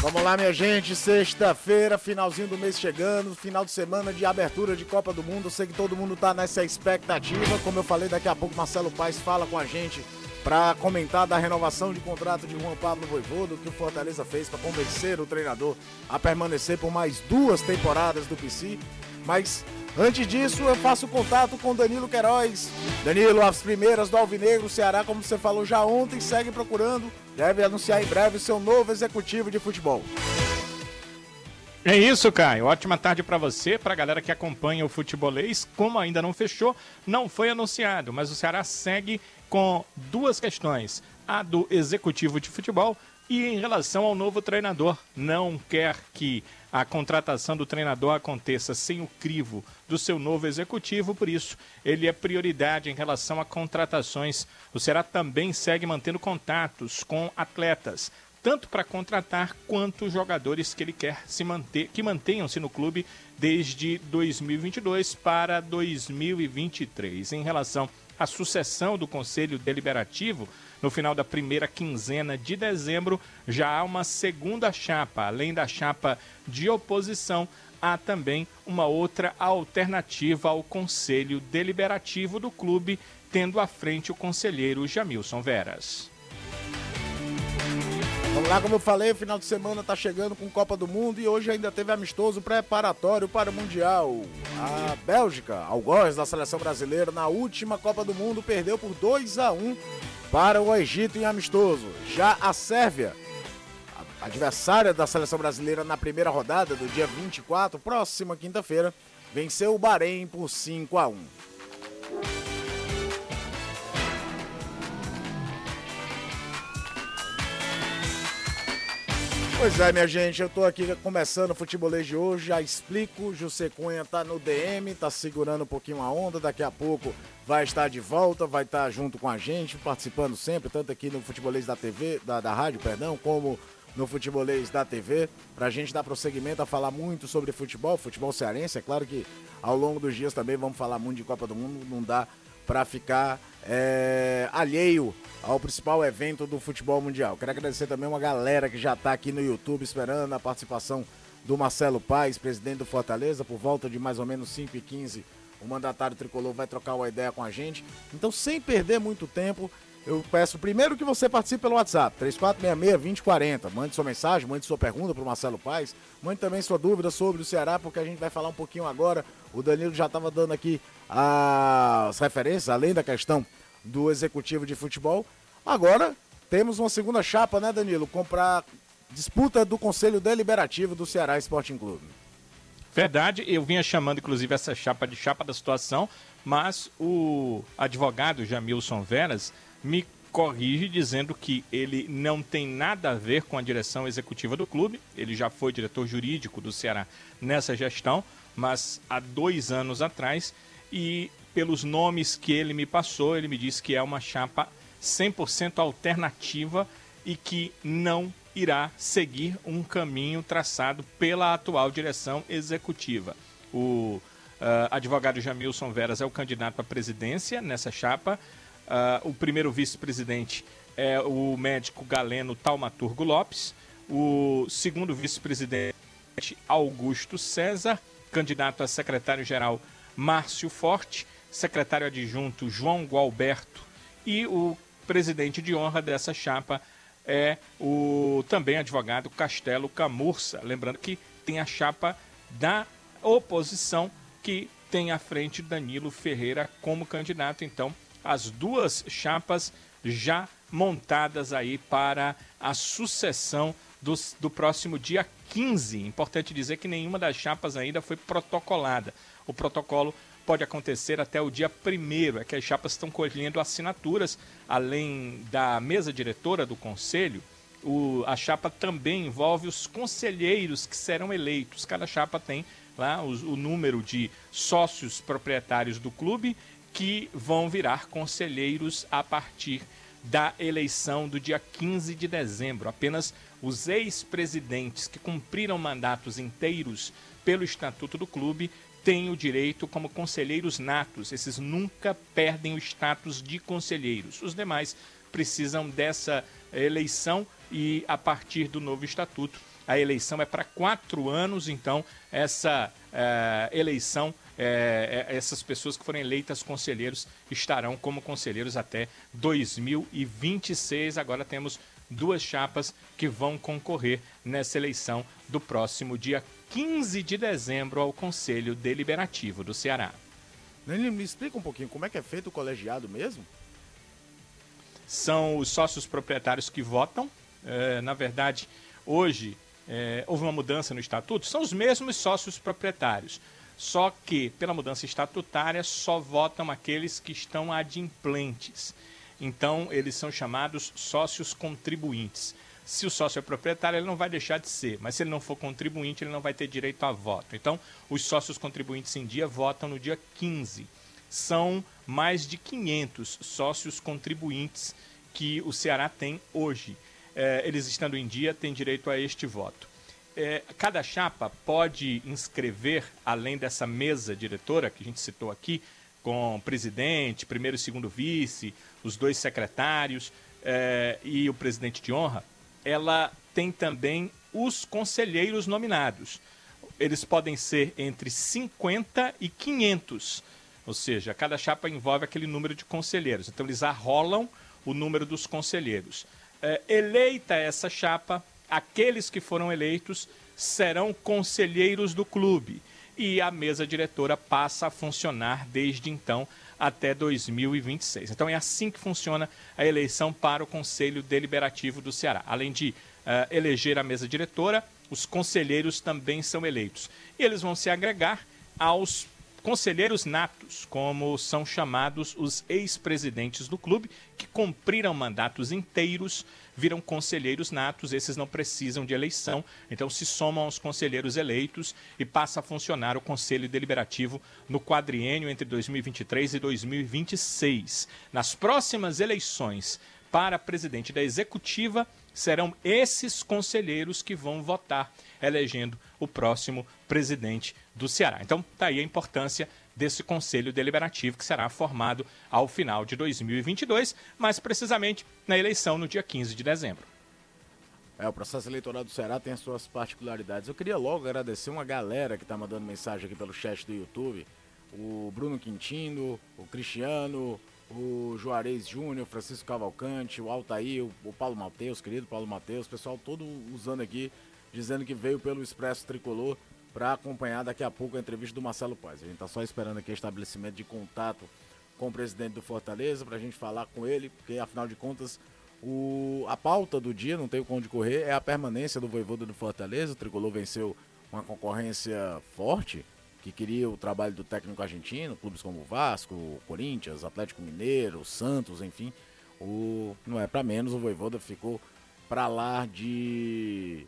Vamos lá, minha gente. Sexta-feira, finalzinho do mês chegando, final de semana de abertura de Copa do Mundo. Eu sei que todo mundo tá nessa expectativa. Como eu falei, daqui a pouco Marcelo Paes fala com a gente para comentar da renovação de contrato de Juan Pablo Voivodo, que o Fortaleza fez para convencer o treinador a permanecer por mais duas temporadas do PC. Mas antes disso, eu faço contato com Danilo Queiroz. Danilo, as primeiras do Alvinegro, Ceará, como você falou já ontem, segue procurando. Deve anunciar em breve seu novo executivo de futebol. É isso, Caio. Ótima tarde para você, para a galera que acompanha o futebolês. Como ainda não fechou, não foi anunciado, mas o Ceará segue com duas questões: a do executivo de futebol e em relação ao novo treinador. Não quer que a contratação do treinador aconteça sem o crivo do seu novo executivo, por isso ele é prioridade em relação a contratações. O Ceará também segue mantendo contatos com atletas tanto para contratar quanto jogadores que ele quer se manter, que mantenham-se no clube desde 2022 para 2023. Em relação à sucessão do Conselho Deliberativo, no final da primeira quinzena de dezembro, já há uma segunda chapa, além da chapa de oposição, há também uma outra alternativa ao Conselho Deliberativo do clube, tendo à frente o conselheiro Jamilson Veras. Vamos lá, como eu falei, o final de semana tá chegando com Copa do Mundo e hoje ainda teve amistoso preparatório para o Mundial. A Bélgica, algoz da seleção brasileira, na última Copa do Mundo, perdeu por 2 a 1 para o Egito em amistoso. Já a Sérvia, adversária da seleção brasileira na primeira rodada do dia 24, próxima quinta-feira, venceu o Bahrein por 5 a 1. Pois é, minha gente, eu tô aqui começando o futebolês de hoje, já explico, José Cunha tá no DM, tá segurando um pouquinho a onda, daqui a pouco vai estar de volta, vai estar junto com a gente, participando sempre, tanto aqui no futebolês da TV, da, da rádio, perdão, como no futebolês da TV, pra gente dar prosseguimento a falar muito sobre futebol, futebol cearense, é claro que ao longo dos dias também vamos falar muito de Copa do Mundo, não dá para ficar é, alheio ao principal evento do futebol mundial. Quero agradecer também uma galera que já está aqui no YouTube esperando a participação do Marcelo Paes, presidente do Fortaleza, por volta de mais ou menos 5 e 15 o mandatário tricolor vai trocar uma ideia com a gente. Então, sem perder muito tempo, eu peço primeiro que você participe pelo WhatsApp, 3466-2040. Mande sua mensagem, mande sua pergunta para o Marcelo Paes. Mande também sua dúvida sobre o Ceará, porque a gente vai falar um pouquinho agora. O Danilo já estava dando aqui as referências, além da questão do executivo de futebol. Agora temos uma segunda chapa, né, Danilo? Comprar disputa do Conselho Deliberativo do Ceará Sporting Clube. Verdade, eu vinha chamando inclusive essa chapa de chapa da situação, mas o advogado Jamilson Veras me corrige dizendo que ele não tem nada a ver com a direção executiva do clube. Ele já foi diretor jurídico do Ceará nessa gestão, mas há dois anos atrás. E pelos nomes que ele me passou, ele me disse que é uma chapa 100% alternativa e que não irá seguir um caminho traçado pela atual direção executiva. O uh, advogado Jamilson Veras é o candidato à presidência nessa chapa. Uh, o primeiro vice-presidente é o médico galeno Taumaturgo Lopes. O segundo vice-presidente, Augusto César. Candidato a secretário-geral, Márcio Forte. Secretário adjunto, João Gualberto. E o presidente de honra dessa chapa é o também advogado Castelo Camurça. Lembrando que tem a chapa da oposição que tem à frente Danilo Ferreira como candidato. Então, as duas chapas já montadas aí para a sucessão do, do próximo dia 15. Importante dizer que nenhuma das chapas ainda foi protocolada. O protocolo pode acontecer até o dia 1 é que as chapas estão colhendo assinaturas, além da mesa diretora do conselho. O, a chapa também envolve os conselheiros que serão eleitos. Cada chapa tem lá o, o número de sócios proprietários do clube que vão virar conselheiros a partir da eleição do dia 15 de dezembro. Apenas os ex-presidentes que cumpriram mandatos inteiros pelo estatuto do clube têm o direito como conselheiros natos. Esses nunca perdem o status de conselheiros. Os demais precisam dessa eleição e, a partir do novo estatuto, A eleição é para quatro anos, então essa é, eleição, é, é, essas pessoas que foram eleitas conselheiros estarão como conselheiros até 2026. Agora temos duas chapas que vão concorrer nessa eleição do próximo dia 15 de dezembro ao Conselho Deliberativo do Ceará. Danilo, me explica um pouquinho como é que é feito o colegiado mesmo? São os sócios proprietários que votam. É, na verdade, hoje é, houve uma mudança no estatuto. São os mesmos sócios proprietários. Só que, pela mudança estatutária, só votam aqueles que estão adimplentes. Então, eles são chamados sócios contribuintes. Se o sócio é proprietário, ele não vai deixar de ser, mas se ele não for contribuinte, ele não vai ter direito a voto. Então, os sócios contribuintes em dia votam no dia 15. São mais de 500 sócios contribuintes que o Ceará tem hoje. É, eles estando em dia têm direito a este voto. É, cada chapa pode inscrever, além dessa mesa diretora que a gente citou aqui, com presidente, primeiro e segundo vice, os dois secretários é, e o presidente de honra, ela tem também os conselheiros nominados. Eles podem ser entre 50 e 500, ou seja, cada chapa envolve aquele número de conselheiros. Então, eles arrolam o número dos conselheiros. É, eleita essa chapa, aqueles que foram eleitos serão conselheiros do clube e a mesa diretora passa a funcionar desde então até 2026. Então é assim que funciona a eleição para o Conselho Deliberativo do Ceará. Além de uh, eleger a mesa diretora, os conselheiros também são eleitos. E eles vão se agregar aos conselheiros natos, como são chamados os ex-presidentes do clube, que cumpriram mandatos inteiros, viram conselheiros natos, esses não precisam de eleição, então se somam aos conselheiros eleitos e passa a funcionar o Conselho Deliberativo no quadriênio entre 2023 e 2026. Nas próximas eleições para presidente da executiva, serão esses conselheiros que vão votar, elegendo o próximo presidente do Ceará. Então, está aí a importância desse Conselho Deliberativo que será formado ao final de 2022, mais precisamente na eleição no dia 15 de dezembro. É, o processo eleitoral do Ceará tem as suas particularidades. Eu queria logo agradecer uma galera que está mandando mensagem aqui pelo chat do YouTube. O Bruno Quintino, o Cristiano, o Juarez Júnior, Francisco Cavalcante, o Altair, o, Paulo Mateus, querido Paulo Mateus, pessoal todo usando aqui, dizendo que veio pelo Expresso Tricolor para acompanhar daqui a pouco a entrevista do Marcelo Paz. A gente está só esperando aqui o estabelecimento de contato com o presidente do Fortaleza para a gente falar com ele, porque afinal de contas o, a pauta do dia, não tem onde correr, é a permanência do Voivoda do Fortaleza. O Tricolor venceu uma concorrência forte, que queria o trabalho do técnico argentino, clubes como Vasco, Corinthians, Atlético Mineiro, Santos, enfim. O, não é para menos, o Voivoda ficou para lá de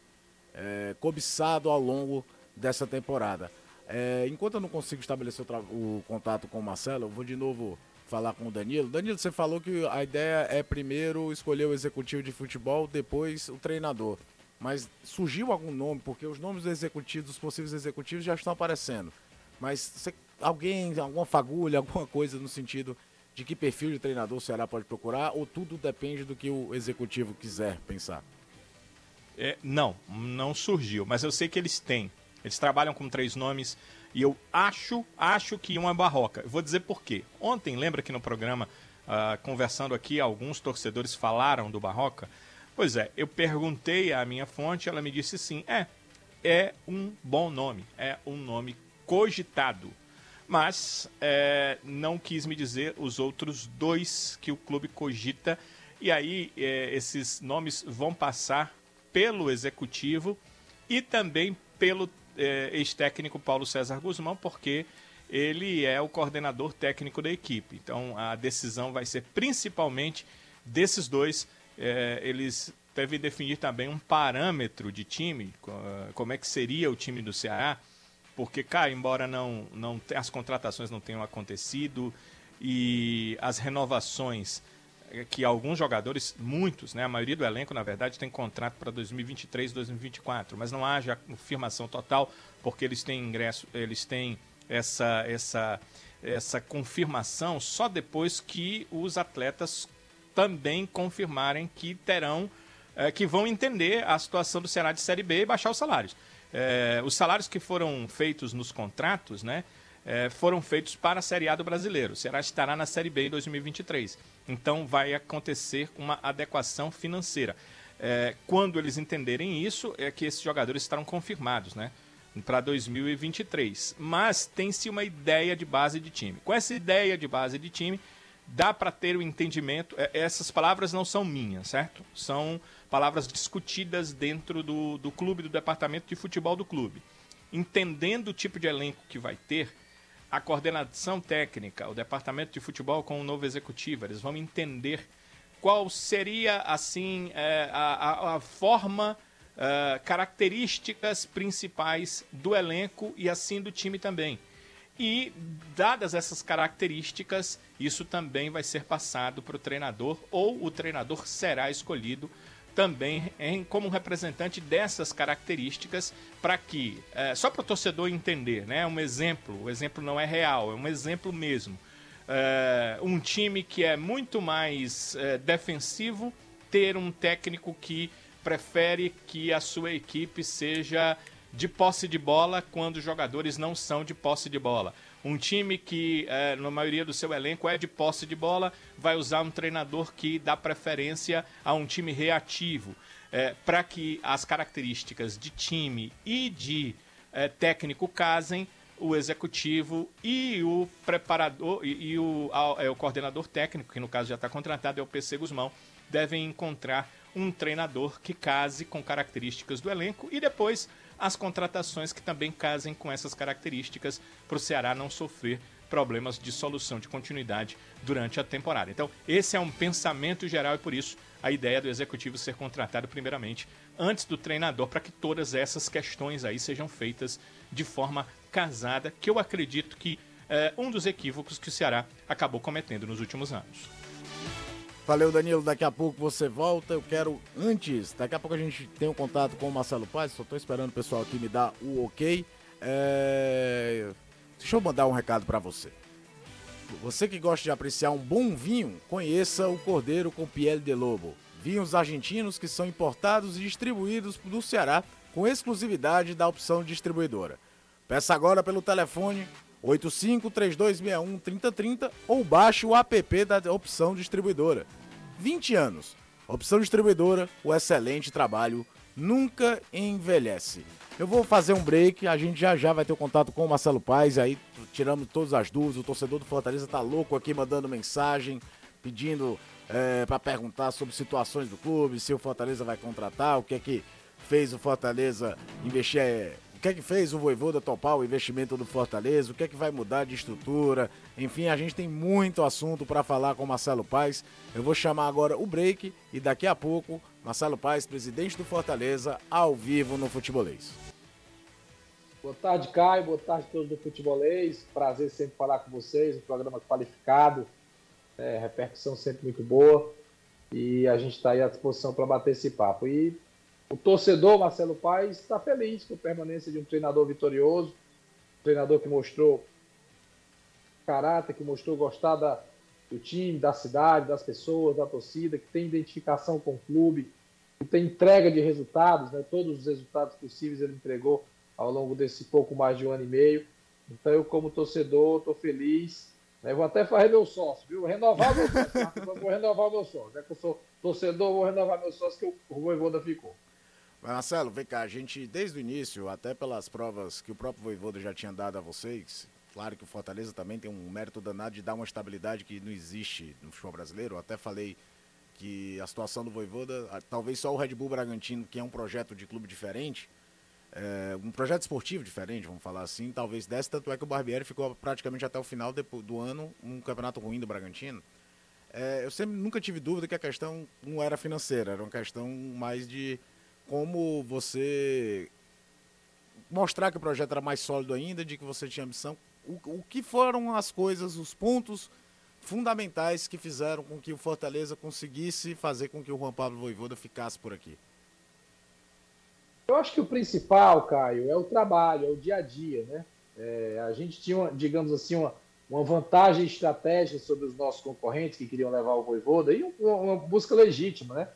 é, cobiçado ao longo dessa temporada. É, enquanto eu não consigo estabelecer o, o, contato com o Marcelo, eu vou de novo falar com o Danilo. Danilo, você falou que a ideia é primeiro escolher o executivo de futebol, depois o treinador. Mas surgiu algum nome, porque os nomes dos executivos, dos possíveis executivos já estão aparecendo. Mas você, alguém, alguma fagulha, alguma coisa no sentido de que perfil de treinador o Ceará pode procurar, ou tudo depende do que o executivo quiser pensar? É, não, não surgiu, mas eu sei que eles têm. Eles trabalham com três nomes e eu acho, acho que um é Barroca. Eu vou dizer por quê. Ontem, lembra que no programa, uh, conversando aqui, alguns torcedores falaram do Barroca? Pois é, eu perguntei à minha fonte, ela me disse sim, é, é um bom nome, é um nome cogitado. Mas é, não quis me dizer os outros dois que o clube cogita. E aí, é, esses nomes vão passar pelo executivo e também pelo é, ex-técnico Paulo César Guzmão, porque ele é o coordenador técnico da equipe. Então a decisão vai ser principalmente desses dois. É, eles devem definir também um parâmetro de time, como é que seria o time do Ceará, porque, cara, embora não, não as contratações não tenham acontecido e as renovações que alguns jogadores, muitos, né, a maioria do elenco, na verdade, tem contrato para 2023, 2024, mas não haja confirmação total, porque eles têm ingresso, eles têm essa, essa, essa confirmação só depois que os atletas também confirmarem que terão é, que vão entender a situação do Ceará de Série B e baixar os salários. É, os salários que foram feitos nos contratos, né, é, foram feitos para a Série A do brasileiro. O Ceará estará na Série B em 2023. Então vai acontecer uma adequação financeira. É, quando eles entenderem isso, é que esses jogadores estarão confirmados, né? Para 2023. Mas tem-se uma ideia de base de time. Com essa ideia de base de time, dá para ter o entendimento. É, essas palavras não são minhas, certo? São palavras discutidas dentro do, do clube, do departamento de futebol do clube. Entendendo o tipo de elenco que vai ter, a coordenação técnica, o departamento de futebol com o novo executivo, eles vão entender qual seria assim é, a, a, forma, é, características principais do elenco e assim do time também. E, dadas essas características, isso também vai ser passado para o treinador, ou o treinador será escolhido também em, como representante dessas características para que, é, só para o torcedor entender, né, um exemplo, o exemplo não é real, é um exemplo mesmo. É, um time que é muito mais é, defensivo ter um técnico que prefere que a sua equipe seja de posse de bola quando os jogadores não são de posse de bola. Um time que, é, na maioria do seu elenco, é de posse de bola, vai usar um treinador que dá preferência a um time reativo. É, Para que as características de time e de é, técnico casem, o executivo e o preparador e, e o, a, é, o coordenador técnico, que no caso já está contratado, é o PC Guzmão, devem encontrar um treinador que case com características do elenco e depois as contratações que também casem com essas características para o Ceará não sofrer problemas de solução de continuidade durante a temporada. Então, esse é um pensamento geral e por isso a ideia do executivo ser contratado primeiramente antes do treinador para que todas essas questões aí sejam feitas de forma casada, que eu acredito que é um dos equívocos que o Ceará acabou cometendo nos últimos anos. Valeu, Danilo. Daqui a pouco você volta. Eu quero, antes, daqui a pouco a gente tem um contato com o Marcelo Paz. Só estou esperando o pessoal aqui me dar o ok. É... Deixa eu mandar um recado para você. Você que gosta de apreciar um bom vinho, conheça o Cordeiro com Piel de Lobo. Vinhos argentinos que são importados e distribuídos do Ceará com exclusividade da opção distribuidora. Peça agora pelo telefone 8532613030 ou baixe o app da opção distribuidora. 20 anos. Opção distribuidora, o excelente trabalho nunca envelhece. Eu vou fazer um break, a gente já já vai ter um contato com o Marcelo Paes, aí tiramos todas as dúvidas, o torcedor do Fortaleza tá louco aqui mandando mensagem, pedindo é, para perguntar sobre situações do clube, se o Fortaleza vai contratar, o que é que fez o Fortaleza investir é, que é que fez o Voivoda topar o investimento do Fortaleza, o que é que vai mudar de estrutura, enfim, a gente tem muito assunto para falar com Marcelo Paes. Eu vou chamar agora o break e daqui a pouco, Marcelo Paes, presidente do Fortaleza, ao vivo no Futebolês. Boa tarde, Caio, boa tarde a todos do Futebolês, prazer sempre falar com vocês, um programa qualificado, é, repercussão sempre muito boa e a gente está aí à disposição para bater esse papo. E o torcedor Marcelo Paes está feliz com a permanência de um treinador vitorioso, um treinador que mostrou caráter, que mostrou gostar da, do time, da cidade, das pessoas, da torcida, que tem identificação com o clube, que tem entrega de resultados, né? todos os resultados possíveis ele entregou ao longo desse pouco mais de um ano e meio. Então eu, como torcedor, estou feliz. Né? Vou até fazer meu sócio, viu? Renovar meu sócio. Vou renovar meu sócio. Já que eu sou torcedor, vou renovar meu sócio, que o Voivoda ficou. Marcelo, vem cá, a gente, desde o início, até pelas provas que o próprio Voivoda já tinha dado a vocês, claro que o Fortaleza também tem um mérito danado de dar uma estabilidade que não existe no futebol brasileiro. Eu até falei que a situação do Voivoda, talvez só o Red Bull Bragantino, que é um projeto de clube diferente, é, um projeto esportivo diferente, vamos falar assim, talvez desse, tanto é que o Barbieri ficou praticamente até o final do ano um campeonato ruim do Bragantino. É, eu sempre nunca tive dúvida que a questão não era financeira, era uma questão mais de como você mostrar que o projeto era mais sólido ainda, de que você tinha ambição. O, o que foram as coisas, os pontos fundamentais que fizeram com que o Fortaleza conseguisse fazer com que o Juan Pablo Voivoda ficasse por aqui? Eu acho que o principal, Caio, é o trabalho, é o dia a dia, né? É, a gente tinha, uma, digamos assim, uma, uma vantagem estratégica sobre os nossos concorrentes que queriam levar o Voivoda e uma busca legítima, né?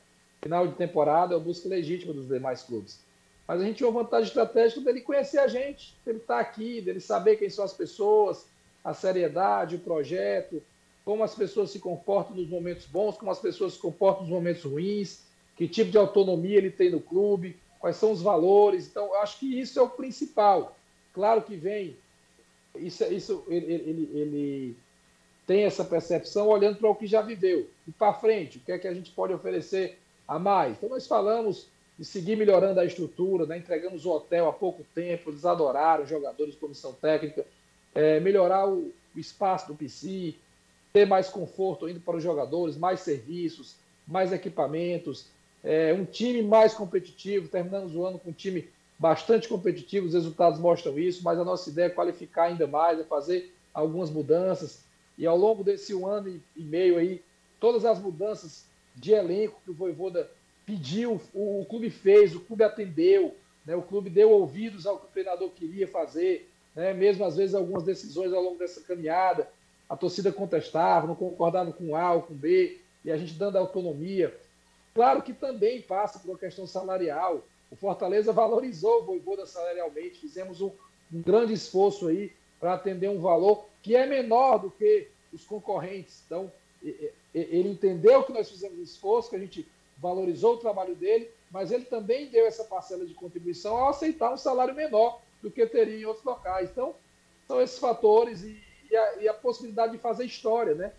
Final de temporada é uma busca legítima dos demais clubes. Mas a gente tinha uma vantagem estratégica dele conhecer a gente, dele estar tá aqui, dele saber quem são as pessoas, a seriedade, o projeto, como as pessoas se comportam nos momentos bons, como as pessoas se comportam nos momentos ruins, que tipo de autonomia ele tem no clube, quais são os valores. Então, acho que isso é o principal. Claro que vem, isso, isso ele, ele, ele tem essa percepção olhando para o que já viveu. E para frente, o que é que a gente pode oferecer a mais? Então, nós falamos de seguir melhorando a estrutura, né? entregamos o hotel há pouco tempo, eles adoraram, os jogadores, comissão técnica, é, melhorar o, o espaço do PC, ter mais conforto ainda para os jogadores, mais serviços, mais equipamentos, é, um time mais competitivo. Terminamos o ano com um time bastante competitivo, os resultados mostram isso, mas a nossa ideia é qualificar ainda mais, é fazer algumas mudanças. E ao longo desse um ano e meio aí, todas as mudanças de elenco que o Voivoda pediu, o, o clube fez, o clube atendeu, né, o clube deu ouvidos ao que o treinador queria fazer, né, mesmo às vezes algumas decisões ao longo dessa caminhada, a torcida contestava, não concordava com A ou com B, e a gente dando autonomia. Claro que também passa por uma questão salarial. O Fortaleza valorizou o Voivoda salarialmente, fizemos um, um grande esforço aí para atender um valor que é menor do que os concorrentes. Então, ele entendeu que nós fizemos esforço, que a gente valorizou o trabalho dele, mas ele também deu essa parcela de contribuição ao aceitar um salário menor do que teria em outros locais. Então, são esses fatores e, e, a, e a possibilidade de fazer história, né?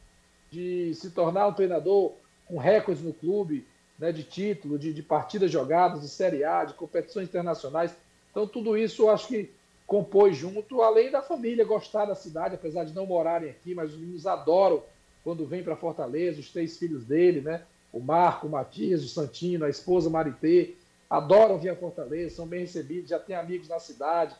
De se tornar um treinador com recordes no clube, né, de título, de, de partidas jogadas, de Série A, de competições internacionais. Então, tudo isso eu acho que compôs junto, além da família gostar da cidade, apesar de não morarem aqui, mas os meninos adoram quando vêm para Fortaleza, os três filhos dele, né? O Marco, o Matias, o Santino, a esposa Maritê, adoram vir a Fortaleza, são bem recebidos, já têm amigos na cidade.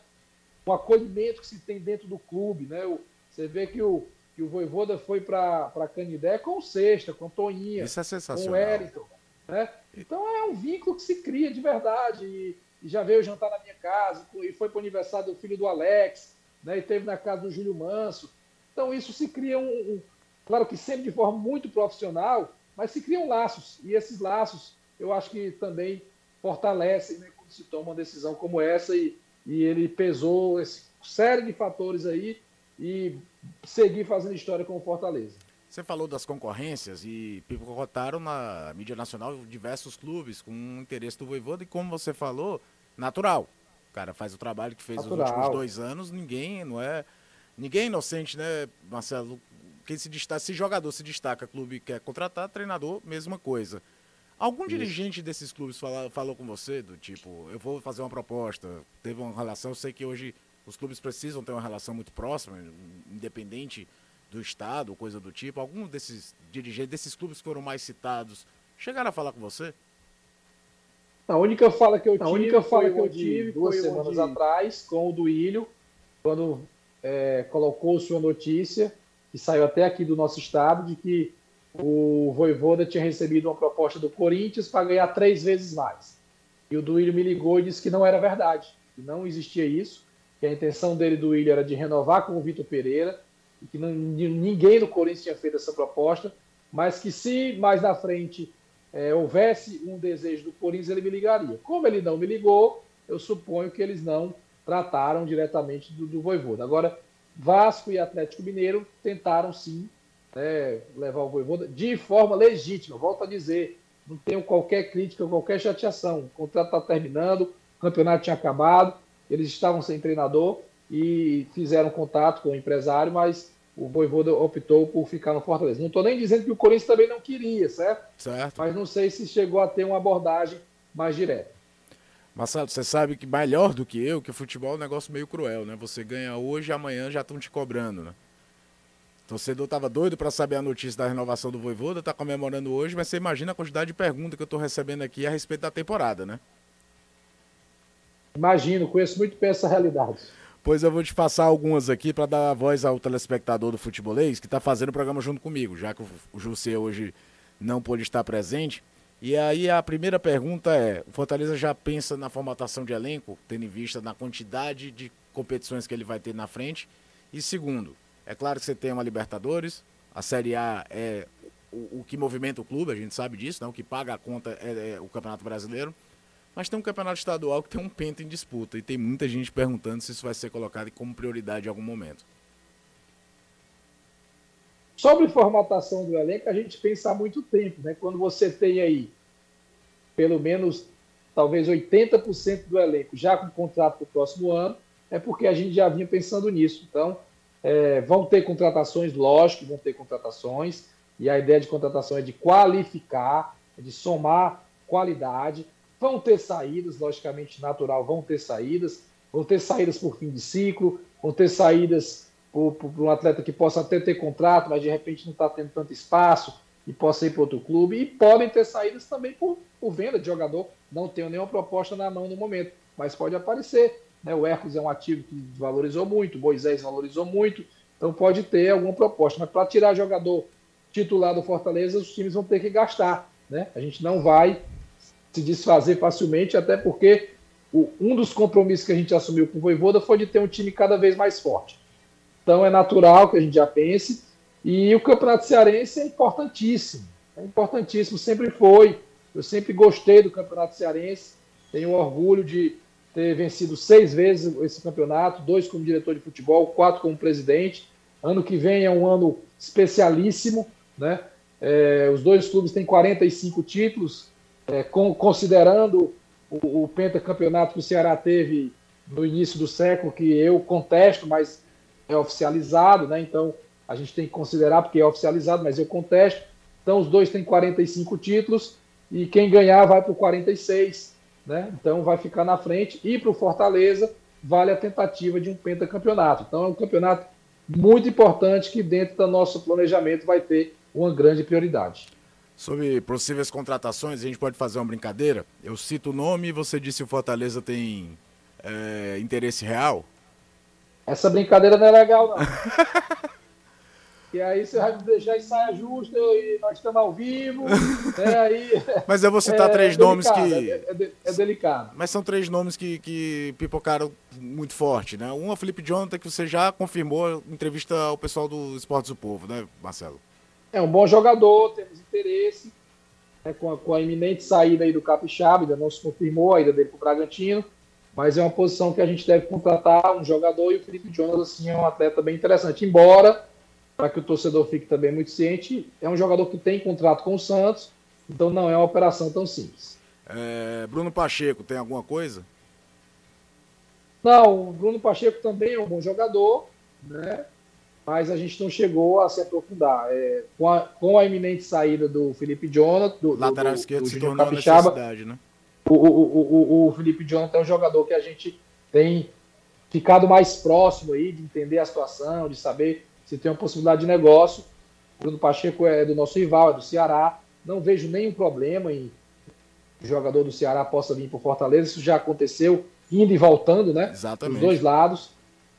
O acolhimento que se tem dentro do clube, né? O, você vê que o, que o Voivoda foi para Canidé com o Sexta, com o Toninha, Isso é sensacional. com o Wellington. Né? Então é um vínculo que se cria de verdade. E, e já veio jantar na minha casa, e foi para o aniversário do filho do Alex, né? e teve na casa do Júlio Manso. Então isso se cria um, um, claro que sempre de forma muito profissional, mas se criam laços. E esses laços eu acho que também fortalecem né, quando se toma uma decisão como essa e, e ele pesou essa série de fatores aí e seguir fazendo história com o Fortaleza. Você falou das concorrências e pivotaram na mídia nacional diversos clubes com interesse do Voivoda e como você falou, natural. O cara faz o trabalho que fez natural. nos últimos dois anos, ninguém, não é... Ninguém é inocente, né, Marcelo? Quem se destaca, se jogador se destaca, clube quer contratar, treinador, mesma coisa. Algum Isso. dirigente desses clubes falou, falou com você, do tipo, eu vou fazer uma proposta, teve uma relação, eu sei que hoje os clubes precisam ter uma relação muito próxima, independente do Estado, coisa do tipo, alguns desses dirigentes, desses clubes que foram mais citados, chegaram a falar com você? A única fala que eu tive, a única fala que eu tive duas semanas de... atrás, com o do Ilho, quando é, colocou-se uma notícia, que saiu até aqui do nosso estado, de que o Voivoda tinha recebido uma proposta do Corinthians para ganhar três vezes mais. E o Duílio me ligou e disse que não era verdade, que não existia isso, que a intenção dele do Duílio era de renovar com o Vitor Pereira, e que não, ninguém do Corinthians tinha feito essa proposta, mas que se mais na frente é, houvesse um desejo do Corinthians, ele me ligaria. Como ele não me ligou, eu suponho que eles não trataram diretamente do, do Voivoda. Agora, Vasco e Atlético Mineiro tentaram sim né, levar o Voivoda de forma legítima. Volto a dizer, não tenho qualquer crítica, qualquer chateação. O contrato está terminando, o campeonato tinha acabado, eles estavam sem treinador e fizeram contato com o empresário, mas o Voivoda optou por ficar no Fortaleza. Não estou nem dizendo que o Corinthians também não queria, certo? Certo. Mas não sei se chegou a ter uma abordagem mais direta. Marcelo, você sabe que melhor do que eu, que o futebol é um negócio meio cruel, né? Você ganha hoje e amanhã já estão te cobrando, né? O torcedor estava doido para saber a notícia da renovação do Voivoda, está comemorando hoje, mas você imagina a quantidade de perguntas que eu estou recebendo aqui a respeito da temporada, né? Imagino, conheço muito bem essa realidade. Pois eu vou te passar algumas aqui para dar voz ao telespectador do futebolês que está fazendo o programa junto comigo, já que o José hoje não pôde estar presente. E aí a primeira pergunta é: o Fortaleza já pensa na formatação de elenco, tendo em vista na quantidade de competições que ele vai ter na frente? E segundo, é claro que você tem uma Libertadores, a Série A é o, o, que movimenta o clube, a gente sabe disso, né? o que paga a conta é, é o Campeonato Brasileiro. Mas tem um campeonato estadual que tem um penta em disputa e tem muita gente perguntando se isso vai ser colocado como prioridade em algum momento. Sobre formatação do elenco, a gente pensa há muito tempo, né? Quando você tem aí pelo menos talvez 80% do elenco já com contrato para o próximo ano, é porque a gente já vinha pensando nisso. Então, é, vão ter contratações, lógico, vão ter contratações, e a ideia de contratação é de qualificar, é de somar qualidade. Vão ter saídas, logicamente natural, vão ter saídas, vão ter saídas por fim de ciclo, vão ter saídas para um atleta que possa até ter contrato, mas de repente não está tendo tanto espaço e possa ir para outro clube. E podem ter saídas também por, por, venda de jogador. Não tenho nenhuma proposta na mão no momento, mas pode aparecer. Né? O Hércules é um ativo que valorizou muito, o Moisés valorizou muito, então pode ter alguma proposta. Mas para tirar jogador titular do Fortaleza, os times vão ter que gastar. Né? A gente não vai se desfazer facilmente, até porque o, um dos compromissos que a gente assumiu com o Voivoda foi de ter um time cada vez mais forte. Então é natural que a gente já pense. E o Campeonato Cearense é importantíssimo. É importantíssimo, sempre foi. Eu sempre gostei do Campeonato Cearense. Tenho orgulho de ter vencido seis vezes esse campeonato, dois como diretor de futebol, quatro como presidente. Ano que vem é um ano especialíssimo, né? É, os dois clubes têm 45 títulos, é, com, considerando o, o pentacampeonato que o Ceará teve no início do século, que eu contesto, mas é oficializado, né? Então a gente tem que considerar porque é oficializado, mas eu contesto. Então os dois têm 45 títulos e quem ganhar vai para o 46, né? Então vai ficar na frente e para o Fortaleza vale a tentativa de um pentacampeonato. Então é um campeonato muito importante que dentro do nosso planejamento vai ter uma grande prioridade. Sobre possíveis contratações, a gente pode fazer uma brincadeira. Eu cito o nome e você disse se o Fortaleza tem é, interesse real. Essa brincadeira não é legal, não. e aí você vai me deixar em saia justa e nós estamos ao vivo. Né? Aí, Mas eu vou citar é, três é nomes que. É, é, é, delicado. Mas são três nomes que, que pipocaram muito forte, né? Um é o Felipe Jonathan, que você já confirmou em entrevista ao pessoal do Esportes do Povo, né, Marcelo? É um bom jogador, temos interesse. Né, com, a, com a iminente saída aí do Capixaba, ainda não se confirmou a ida dele para o Bragantino mas é uma posição que a gente deve contratar um jogador e o Felipe Jonas assim, é um atleta bem interessante. Embora, para que o torcedor fique também muito ciente, é um jogador que tem contrato com o Santos, então não é uma operação tão simples. É, Bruno Pacheco, tem alguma coisa? Não, o Bruno Pacheco também é um bom jogador, né? mas a gente não chegou a se aprofundar. É, com, a, com a iminente saída do Felipe Jonas, do, lateral do, esquerdo do, do se tornou Capixaba, necessidade, né? O, o, o, o Felipe Jonathan é um jogador que a gente tem ficado mais próximo aí de entender a situação, de saber se tem uma possibilidade de negócio. O Bruno Pacheco é do nosso rival, é do Ceará. Não vejo nenhum problema em o jogador do Ceará possa vir para o Fortaleza. Isso já aconteceu, indo e voltando, né? Exatamente. Dos dois lados.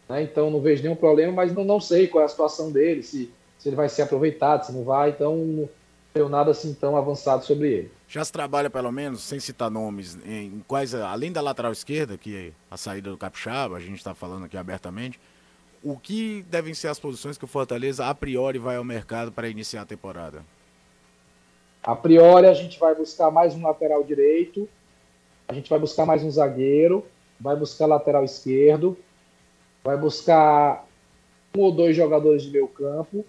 Né? Então não vejo nenhum problema, mas não, não sei qual é a situação dele, se, se ele vai ser aproveitado, se não vai. Então tenho nada assim tão avançado sobre ele. Já se trabalha, pelo menos, sem citar nomes, em quais, além da lateral esquerda, que é a saída do Capixaba, a gente está falando aqui abertamente, o que devem ser as posições que o Fortaleza, a priori, vai ao mercado para iniciar a temporada? A priori, a gente vai buscar mais um lateral direito, a gente vai buscar mais um zagueiro, vai buscar lateral esquerdo, vai buscar um ou dois jogadores de meio campo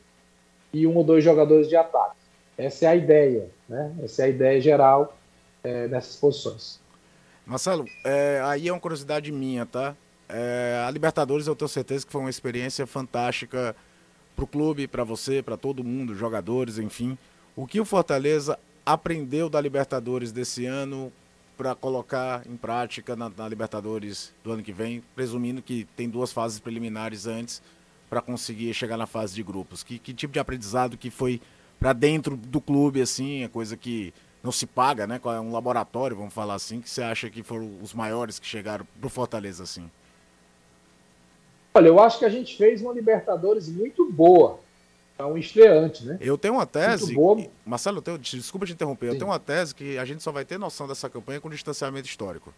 e um ou dois jogadores de ataque. Essa é a ideia, né? Essa é a ideia geral é, dessas posições. Marcelo, é, aí é uma curiosidade minha, tá? É, a Libertadores eu tenho certeza que foi uma experiência fantástica para o clube, para você, para todo mundo, jogadores, enfim. O que o Fortaleza aprendeu da Libertadores desse ano para colocar em prática na, na, Libertadores do ano que vem, presumindo que tem duas fases preliminares antes para conseguir chegar na fase de grupos? Que, que tipo de aprendizado que foi para dentro do clube, assim, é coisa que não se paga, né? É um laboratório, vamos falar assim, que você acha que foram os maiores que chegaram pro Fortaleza, assim? Olha, eu acho que a gente fez uma Libertadores muito boa. É um estreante, né? Eu tenho uma tese. Marcelo, eu tenho, desculpa te interromper. Sim. Eu tenho uma tese que a gente só vai ter noção dessa campanha com distanciamento histórico.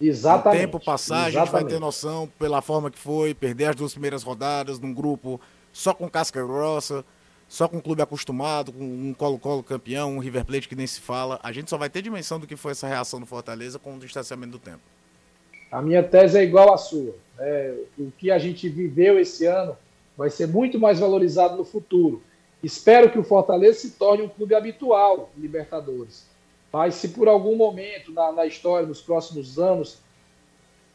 Exatamente. O tempo passar, Exatamente. a gente vai ter noção pela forma que foi, perder as duas primeiras rodadas num grupo só com casca grossa só com um clube acostumado, com um Colo-Colo campeão, um River Plate que nem se fala, a gente só vai ter dimensão do que foi essa reação do Fortaleza com o distanciamento do tempo. A minha tese é igual à sua. É, o que a gente viveu esse ano vai ser muito mais valorizado no futuro. Espero que o Fortaleza se torne um clube habitual Libertadores. Mas se por algum momento na, na história, nos próximos anos,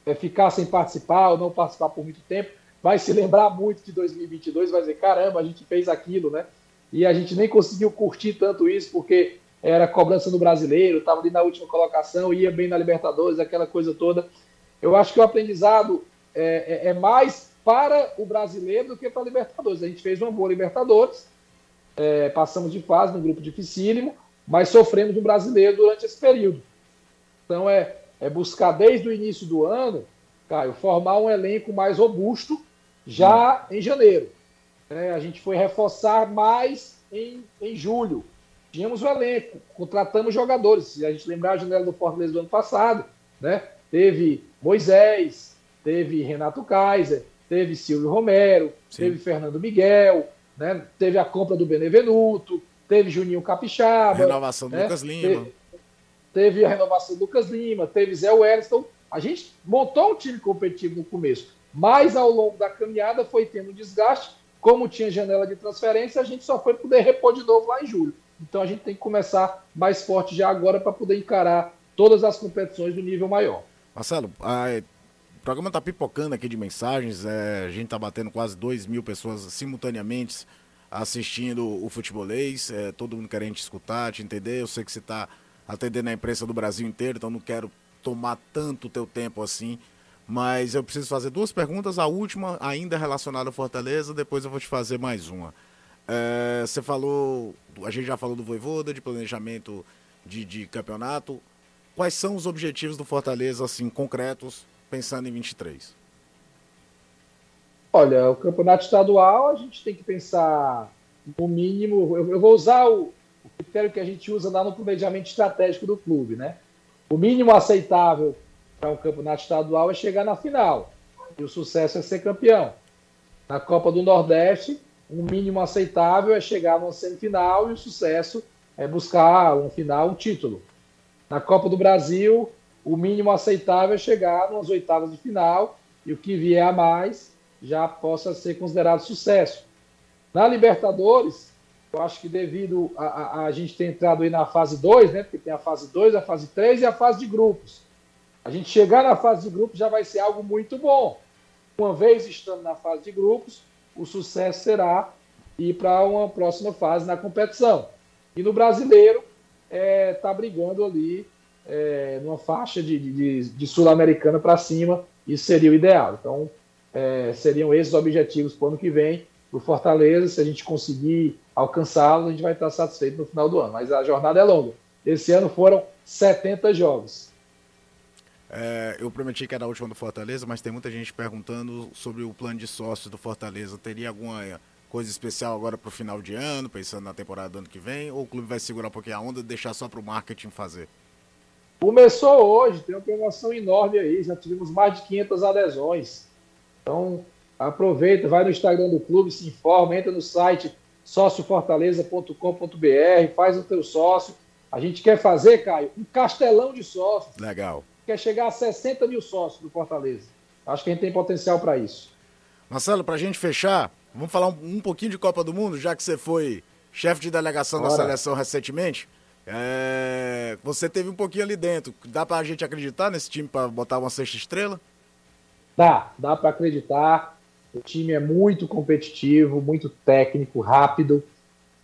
é, ficar sem participar ou não participar por muito tempo, vai se lembrar muito de 2022, vai dizer, caramba, a gente fez aquilo, né? E a gente nem conseguiu curtir tanto isso, porque era cobrança do brasileiro, estava ali na última colocação, ia bem na Libertadores, aquela coisa toda. Eu acho que o aprendizado é, é, é mais para o brasileiro do que para a Libertadores. A gente fez uma boa Libertadores, é, passamos de fase no grupo dificílimo, mas sofremos no brasileiro durante esse período. Então é, é buscar desde o início do ano, Caio, formar um elenco mais robusto já em janeiro. É, a gente foi reforçar mais em, em julho. Tínhamos o elenco, contratamos jogadores. Se a gente lembrar a janela do Fortaleza do ano passado, né? teve Moisés, teve Renato Kaiser, teve Silvio Romero, Sim. teve Fernando Miguel, né? teve a compra do Benevenuto, teve Juninho Capixaba. Renovação do né? Lucas Lima. Teve, teve, a renovação do Lucas Lima, teve Zé Wellington. A gente montou um time competitivo no começo. Mas ao longo da caminhada foi tendo desgaste. Como tinha janela de transferência, a gente só foi poder repor de novo lá em julho. Então a gente tem que começar mais forte já agora para poder encarar todas as competições do nível maior. Marcelo, a, o programa está pipocando aqui de mensagens. É, a gente está batendo quase 2 mil pessoas simultaneamente assistindo o futebolês. É, todo mundo querendo te escutar, te entender. Eu sei que você está atendendo a imprensa do Brasil inteiro, então não quero tomar tanto teu tempo assim. Mas eu preciso fazer duas perguntas. A última, ainda relacionada ao Fortaleza, depois eu vou te fazer mais uma. É, você falou, a gente já falou do Voivoda, de planejamento de, de, campeonato. Quais são os objetivos do Fortaleza, assim, concretos, pensando em 23? Olha, o campeonato estadual a gente tem que pensar no mínimo. Eu, eu vou usar o, o critério que a gente usa lá no planejamento estratégico do clube, né? O mínimo aceitável para um campeonato estadual é chegar na final. E o sucesso é ser campeão. Na Copa do Nordeste, um mínimo aceitável é chegar numa semifinal e o sucesso é buscar um final, um título. Na Copa do Brasil, o mínimo aceitável é chegar nas oitavas de final e o que vier a mais já possa ser considerado sucesso. Na Libertadores, eu acho que devido a, a, a gente ter entrado aí na fase 2, né, porque tem a fase 2, a fase 3 e a fase de grupos. A gente chegar na fase de grupos já vai ser algo muito bom. Uma vez estando na fase de grupos, o sucesso será ir para uma próxima fase na competição. E no brasileiro, está é, tá brigando ali é, numa faixa de, de, de sul-americana para cima, isso seria o ideal. Então, é, seriam esses objetivos para o ano que vem. O Fortaleza, se a gente conseguir alcançá-los, a gente vai estar satisfeito no final do ano. Mas a jornada é longa. Esse ano foram 70 jogos. É, eu prometi que era a última do Fortaleza, mas tem muita gente perguntando sobre o plano de sócios do Fortaleza. Teria alguma coisa especial agora para o final de ano, pensando na temporada do ano que vem? Ou o clube vai segurar um pouquinho a onda e deixar só para o marketing fazer? Começou hoje, tem uma promoção enorme aí, já tivemos mais de 500 adesões. Então, aproveita, vai no Instagram do clube, se informa, entra no site sociofortaleza.com.br, faz o teu sócio. A gente quer fazer, Caio, um castelão de sócios. Legal quer chegar a 60 mil sócios do Fortaleza. Acho que a gente tem potencial para isso. Marcelo, para a gente fechar, vamos falar um, um, pouquinho de Copa do Mundo, já que você foi chefe de delegação da seleção recentemente. É, você teve um pouquinho ali dentro. Dá para a gente acreditar nesse time para botar uma sexta estrela? Dá, dá para acreditar. O time é muito competitivo, muito técnico, rápido.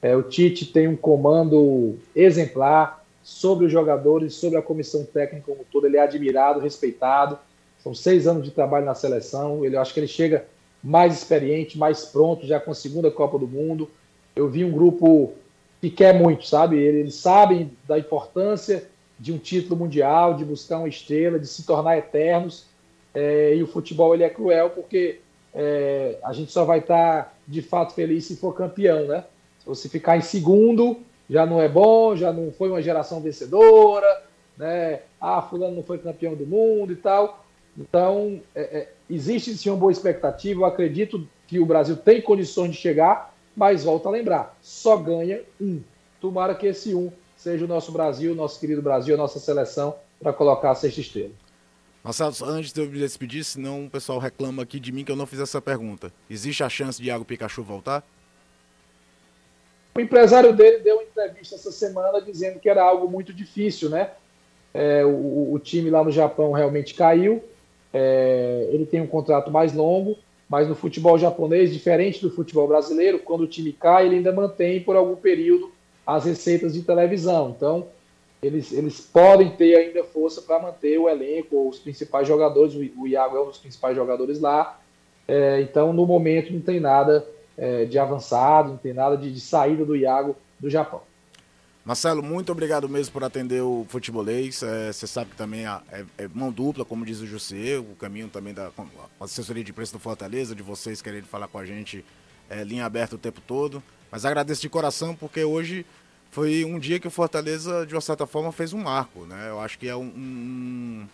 É, o Tite tem um comando exemplar sobre os jogadores, sobre a comissão técnica como todo. Ele é admirado, respeitado. São seis anos de trabalho na seleção. Ele, eu acho que ele chega mais experiente, mais pronto, já com a segunda Copa do Mundo. Eu vi um grupo que quer muito, sabe? Eles sabem da importância de um título mundial, de buscar uma estrela, de se tornar eternos. É, e o futebol ele é cruel porque é, a gente só vai estar de fato feliz se for campeão, né? Se você ficar em segundo, já não é bom, já não foi uma geração vencedora, né? Ah, fulano não foi campeão do mundo e tal. Então, é, é, existe sim uma boa expectativa. Eu acredito que o Brasil tem condições de chegar, mas volta a lembrar, só ganha um. Tomara que esse um seja o nosso Brasil, nosso querido Brasil, a nossa seleção, para colocar a sexta estrela. Marcelo, antes de eu me despedir, senão o pessoal reclama aqui de mim que eu não fiz essa pergunta. Existe a chance de Iago Pikachu voltar? O empresário dele deu uma entrevista essa semana dizendo que era algo muito difícil, né? É, o, o, time lá no Japão realmente caiu. É, ele tem um contrato mais longo, mas no futebol japonês, diferente do futebol brasileiro, quando o time cai, ele ainda mantém por algum período as receitas de televisão. Então, eles, eles podem ter ainda força para manter o elenco, os principais jogadores. O, Iago é um dos principais jogadores lá. É, então, no momento, não tem nada é, de avançado, não tem nada de, de, saída do Iago do Japão. Marcelo, muito obrigado mesmo por atender o futebolês. É, você sabe que também é, é, mão dupla, como diz o José, o caminho também da assessoria de imprensa do Fortaleza, de vocês querendo falar com a gente, é, linha aberta o tempo todo. Mas agradeço de coração, porque hoje foi um dia que o Fortaleza, de uma certa forma, fez um marco. Né? Eu acho que é um, um,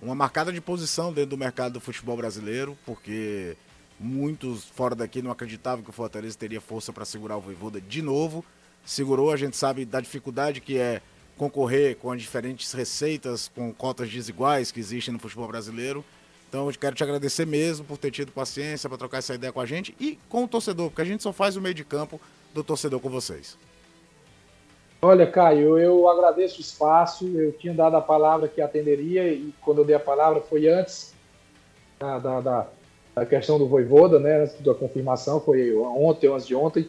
uma marcada de posição dentro do mercado do futebol brasileiro, porque Muitos fora daqui não acreditavam que o Fortaleza teria força para segurar o Voivoda de novo. Segurou, a gente sabe da dificuldade que é concorrer com as diferentes receitas, com cotas desiguais que existem no futebol brasileiro. Então eu quero te agradecer mesmo por ter tido paciência para trocar essa ideia com a gente e com o torcedor, porque a gente só faz o meio de campo do torcedor com vocês. Olha, Caio, eu agradeço o espaço. Eu tinha dado a palavra que atenderia e quando eu dei a palavra foi antes da, da, da a questão do Voivoda, né, antes da confirmação, foi ontem ou antes de ontem.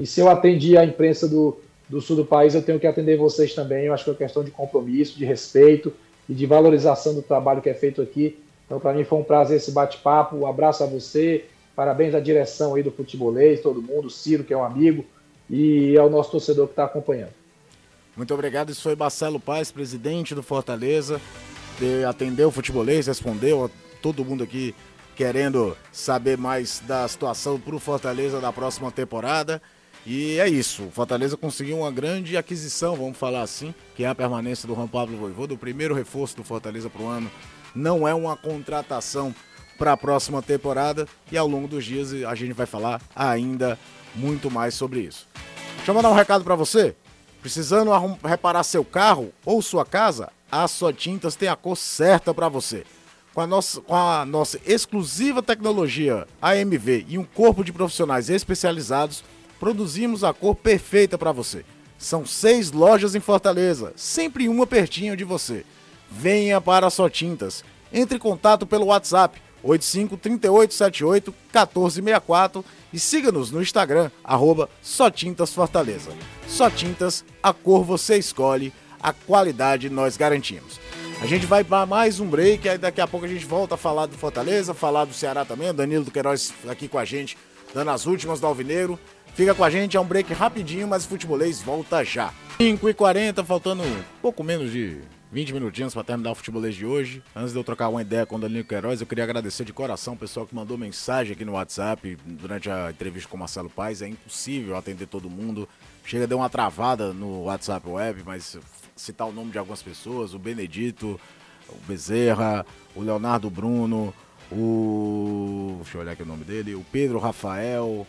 E se eu atendi a imprensa do, do sul do país, eu tenho que atender vocês também. Eu acho que é uma questão de compromisso, de respeito e de valorização do trabalho que é feito aqui. Então, para mim foi um prazer esse bate-papo. Um abraço a você, parabéns à direção aí do Futebolês, todo mundo, Ciro, que é um amigo, e ao nosso torcedor que está acompanhando. Muito obrigado. Isso foi Marcelo Paz, presidente do Fortaleza. Atendeu o futebolês, respondeu a todo mundo aqui querendo saber mais da situação para o Fortaleza da próxima temporada. E é isso, o Fortaleza conseguiu uma grande aquisição, vamos falar assim, que é a permanência do Juan Pablo Voivoda, o primeiro reforço do Fortaleza para o ano. Não é uma contratação para a próxima temporada e ao longo dos dias a gente vai falar ainda muito mais sobre isso. Deixa eu mandar um recado para você. Precisando reparar seu carro ou sua casa? A Só Tintas tem a cor certa para você com a, nossa, com a nossa exclusiva tecnologia AMV e um corpo de profissionais especializados, produzimos a cor perfeita para você. São seis lojas em Fortaleza, sempre uma pertinho de você. Venha para a Só Tintas. Entre em contato pelo WhatsApp 85 3878 1464 e siga-nos no Instagram, arroba Só Tintas Fortaleza. Só Tintas, a cor você escolhe, a qualidade nós garantimos. A gente vai para mais um break, aí daqui a pouco a gente volta a falar do Fortaleza, falar do Ceará também. O Danilo do Queiroz aqui com a gente, dando as últimas do Alvineiro. Fica com a gente, é um break rapidinho, mas o futebolês volta já. 5h40, faltando pouco menos de 20 minutinhos para terminar o futebolês de hoje. Antes de eu trocar uma ideia com o Danilo Queiroz, eu queria agradecer de coração o pessoal que mandou mensagem aqui no WhatsApp durante a entrevista com o Marcelo Paes. É impossível atender todo mundo. Chega, deu uma travada no WhatsApp web, mas citar o nome de algumas pessoas, o Benedito, o Bezerra, o Leonardo Bruno, o. Deixa eu olhar aqui o nome dele, o Pedro Rafael,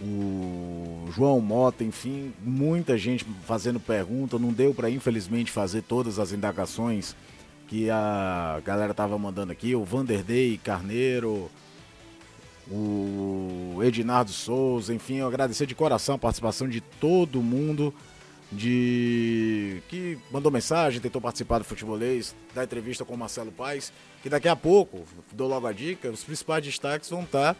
o João Mota, enfim, muita gente fazendo pergunta. Não deu para, infelizmente, fazer todas as indagações que a galera tava mandando aqui. O Vanderlei Carneiro, o Edinardo Souza, enfim, eu agradecer de coração a participação de todo mundo de que mandou mensagem, tentou participar do futebolês, da entrevista com o Marcelo Paes, que daqui a pouco, dou logo a dica, os principais destaques vão estar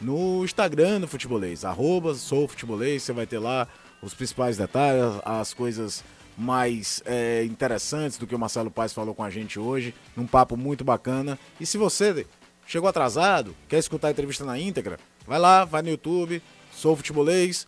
no Instagram do futebolês, arroba você vai ter lá os principais detalhes, as coisas mais é, interessantes do que o Marcelo Paes falou com a gente hoje, num papo muito bacana. E se você chegou atrasado, quer escutar a entrevista na íntegra, vai lá, vai no YouTube, sou futebolês,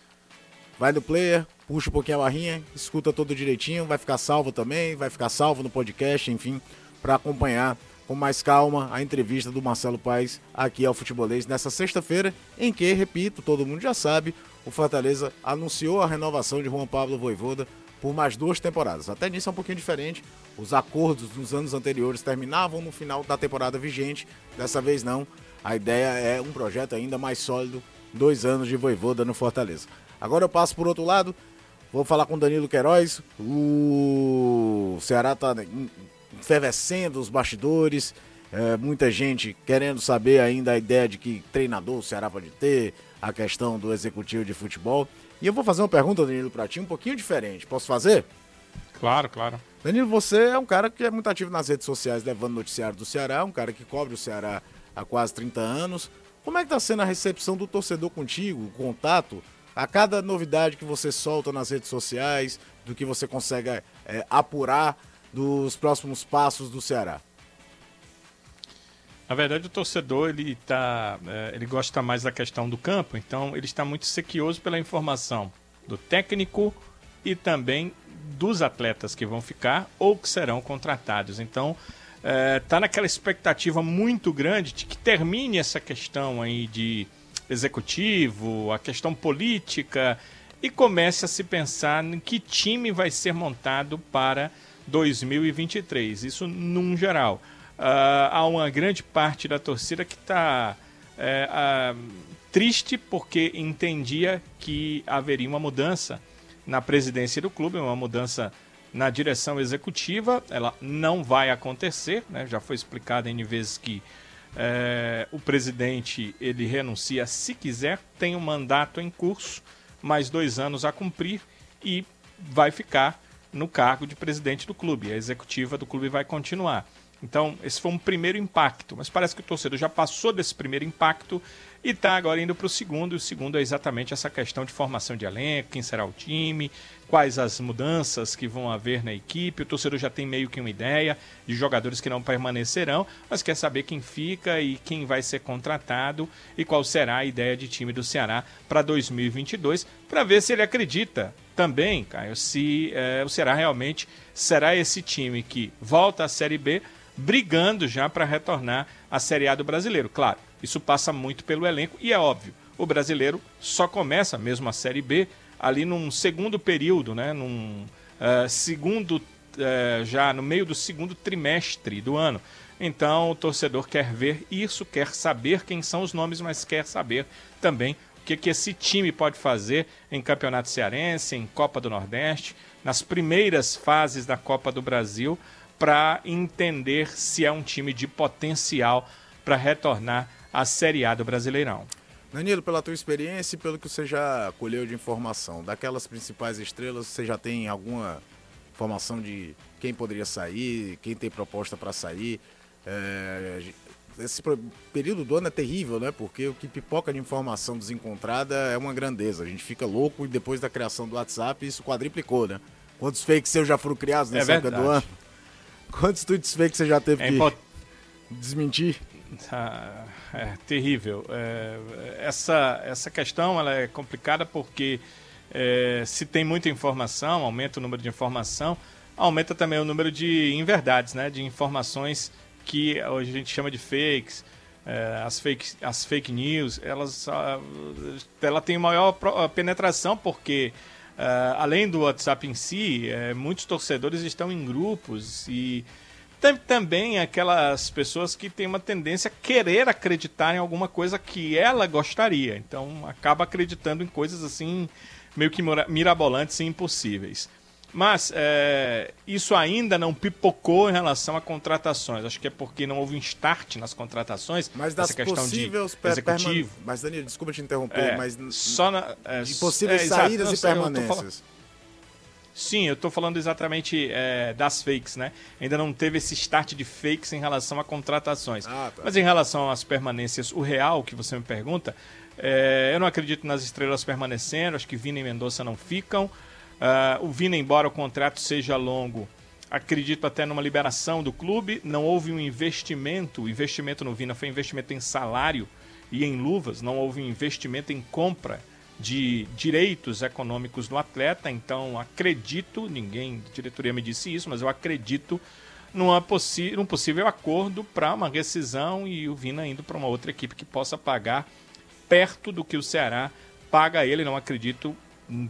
vai no player, puxa um pouquinho a barrinha, escuta tudo direitinho, vai ficar salvo também, vai ficar salvo no podcast, enfim, para acompanhar com mais calma a entrevista do Marcelo Paes aqui ao Futebolês nessa sexta-feira, em que, repito, todo mundo já sabe, o Fortaleza anunciou a renovação de Juan Pablo Voivoda por mais duas temporadas. Até nisso é um pouquinho diferente. Os acordos dos anos anteriores terminavam no final da temporada vigente. Dessa vez não. A ideia é um projeto ainda mais sólido dois anos de voivoda no Fortaleza. Agora eu passo por outro lado, vou falar com Danilo Queiroz. O Ceará está efervescendo os bastidores, é, muita gente querendo saber ainda a ideia de que treinador o Ceará pode ter, a questão do executivo de futebol. E eu vou fazer uma pergunta, Danilo, para ti, um pouquinho diferente. Posso fazer? Claro, claro. Danilo, você é um cara que é muito ativo nas redes sociais, levando noticiário do Ceará, um cara que cobre o Ceará há quase 30 anos. Como é que está sendo a recepção do torcedor contigo, o contato, a cada novidade que você solta nas redes sociais, do que você consegue é, apurar dos próximos passos do Ceará? Na verdade, o torcedor ele tá, é, ele gosta mais da questão do campo, então ele está muito sequioso pela informação do técnico e também dos atletas que vão ficar ou que serão contratados. Então, é, naquela expectativa muito grande de que termine essa questão aí de executivo, a questão política e comece a se pensar em que time vai ser montado para 2023. Isso num geral. Uh, há uma grande parte da torcida que está é, uh, triste porque entendia que haveria uma mudança na presidência do clube, uma mudança na direção executiva. Ela não vai acontecer, né? já foi explicado em vezes que é, o presidente ele renuncia se quiser, tem um mandato em curso, mais dois anos a cumprir e vai ficar no cargo de presidente do clube. A executiva do clube vai continuar. Então, esse foi um primeiro impacto, mas parece que o torcedor já passou desse primeiro impacto e está agora indo para o segundo. E o segundo é exatamente essa questão de formação de elenco, quem será o time, quais as mudanças que vão haver na equipe. O torcedor já tem meio que uma ideia de jogadores que não permanecerão, mas quer saber quem fica e quem vai ser contratado e qual será a ideia de time do Ceará para 2022, para ver se ele acredita também, Caio, se é, o Ceará realmente será esse time que volta à Série B brigando já para retornar à Série A do brasileiro. Claro, isso passa muito pelo elenco e é óbvio, o brasileiro só começa mesmo a Série B ali num segundo período, né? num uh, segundo, uh, já no meio do segundo trimestre do ano. Então o torcedor quer ver isso, quer saber quem são os nomes, mas quer saber também o que, que esse time pode fazer em Campeonato Cearense, em Copa do Nordeste, nas primeiras fases da Copa do Brasil para entender se é um time de potencial para retornar à Série A do Brasileirão. Danilo, pela tua experiência e pelo que você já colheu de informação, daquelas principais estrelas, você já tem alguma informação de quem poderia sair, quem tem proposta para sair? É, esse período do ano é terrível, né? Porque o que pipoca de informação desencontrada é uma grandeza. A gente fica louco e depois da criação do WhatsApp isso quadriplicou, né? Quantos fakes seus já foram criados nessa é época do ano? Quantos tweets fake você já teve é que import... desmentir? Ah, é terrível. É, essa, essa questão ela é complicada porque é, se tem muita informação, aumenta o número de informação, aumenta também o número de inverdades, né? De informações que a gente chama de fakes. É, as, fake, as fake news, elas, ela tem maior penetração porque Uh, além do WhatsApp em si, uh, muitos torcedores estão em grupos e também aquelas pessoas que têm uma tendência a querer acreditar em alguma coisa que ela gostaria. Então acaba acreditando em coisas assim meio que mirabolantes e impossíveis. Mas é, isso ainda não pipocou em relação a contratações. Acho que é porque não houve um start nas contratações. Mas das essa questão possíveis de executivo. Mas, Danilo, desculpa te interromper, é, mas. Só na, é, de possíveis é, saídas não, e permanências. Sim, eu estou falando exatamente é, das fakes, né? Ainda não teve esse start de fakes em relação a contratações. Ah, tá. Mas em relação às permanências, o real que você me pergunta, é, eu não acredito nas estrelas permanecendo, acho que Vina e Mendonça não ficam. Uh, o Vina, embora o contrato seja longo, acredito até numa liberação do clube. Não houve um investimento, o investimento no Vina foi investimento em salário e em luvas, não houve um investimento em compra de direitos econômicos do atleta. Então, acredito, ninguém da diretoria me disse isso, mas eu acredito possi num possível acordo para uma rescisão e o Vina indo para uma outra equipe que possa pagar perto do que o Ceará paga ele. Não acredito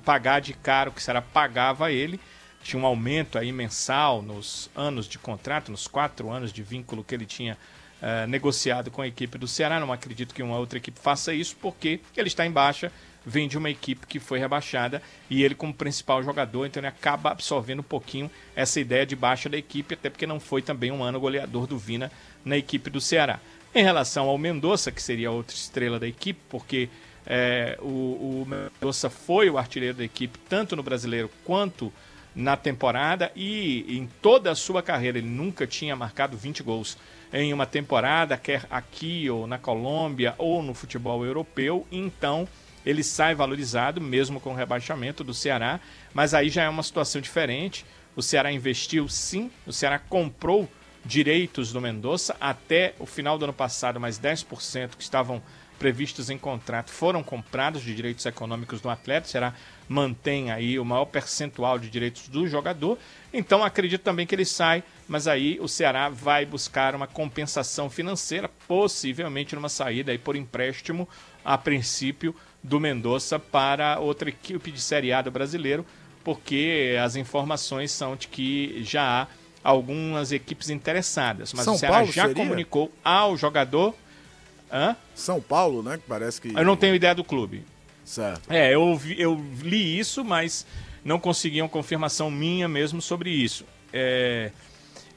pagar de caro que Ceará pagava a ele. Tinha um aumento aí mensal nos anos de contrato, nos quatro anos de vínculo que ele tinha uh, negociado com a equipe do Ceará. Não acredito que uma outra equipe faça isso, porque ele está em baixa, vem de uma equipe que foi rebaixada e ele como principal jogador, então ele acaba absorvendo um pouquinho essa ideia de baixa da equipe, até porque não foi também um ano goleador do Vina na equipe do Ceará. Em relação ao Mendonça, que seria outra estrela da equipe, porque é, o, o Mendonça foi o artilheiro da equipe, tanto no brasileiro quanto na temporada, e em toda a sua carreira ele nunca tinha marcado 20 gols em uma temporada, quer aqui ou na Colômbia ou no futebol europeu, então ele sai valorizado, mesmo com o rebaixamento do Ceará, mas aí já é uma situação diferente. O Ceará investiu sim, o Ceará comprou direitos do Mendonça até o final do ano passado, mais 10% que estavam previstos em contrato foram comprados de direitos econômicos do atleta. O Ceará mantém aí o maior percentual de direitos do jogador. Então acredito também que ele sai, mas aí o Ceará vai buscar uma compensação financeira, possivelmente numa saída aí por empréstimo a princípio do Mendonça para outra equipe de Série A do brasileiro, porque as informações são de que já há algumas equipes interessadas. Mas São o Ceará Paulo já seria? comunicou ao jogador. Hã? São Paulo, né? Que parece que. Eu não tenho ideia do clube. Certo. É, eu, eu li isso, mas não consegui uma confirmação minha mesmo sobre isso. É,